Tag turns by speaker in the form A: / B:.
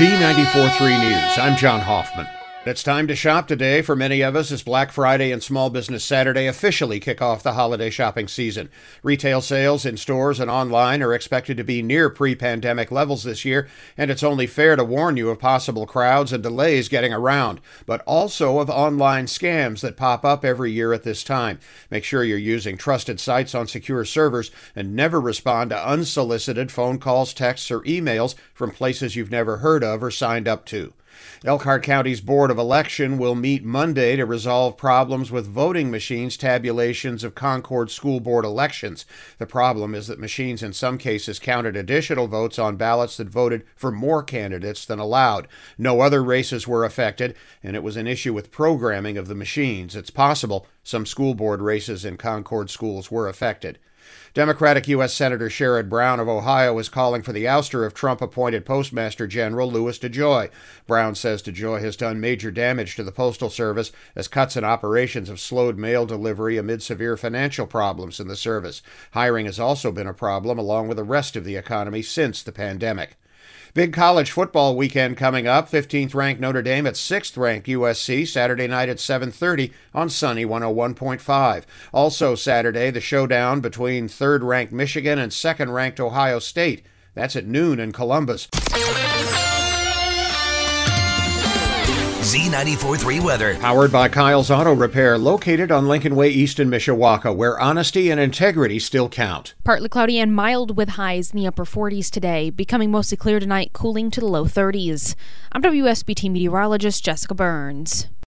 A: Z943 News. I'm John Hoffman. It's time to shop today for many of us as Black Friday and Small Business Saturday officially kick off the holiday shopping season. Retail sales in stores and online are expected to be near pre pandemic levels this year, and it's only fair to warn you of possible crowds and delays getting around, but also of online scams that pop up every year at this time. Make sure you're using trusted sites on secure servers and never respond to unsolicited phone calls, texts, or emails from places you've never heard of or signed up to. Elkhart County's Board of Election will meet Monday to resolve problems with voting machines tabulations of Concord School Board elections. The problem is that machines in some cases counted additional votes on ballots that voted for more candidates than allowed. No other races were affected, and it was an issue with programming of the machines. It's possible some school board races in Concord schools were affected. Democratic U.S. Senator Sherrod Brown of Ohio is calling for the ouster of Trump appointed Postmaster General Louis DeJoy. Brown says DeJoy has done major damage to the Postal Service as cuts in operations have slowed mail delivery amid severe financial problems in the service. Hiring has also been a problem, along with the rest of the economy, since the pandemic. Big college football weekend coming up. 15th ranked Notre Dame at 6th ranked USC Saturday night at 7:30 on Sunny 101.5. Also Saturday, the showdown between 3rd ranked Michigan and 2nd ranked Ohio State. That's at noon in Columbus.
B: Z94.3 Weather.
A: Powered by Kyle's Auto Repair, located on Lincoln Way East in Mishawaka, where honesty and integrity still count.
C: Partly cloudy and mild with highs in the upper 40s today, becoming mostly clear tonight, cooling to the low 30s. I'm WSBT meteorologist Jessica Burns.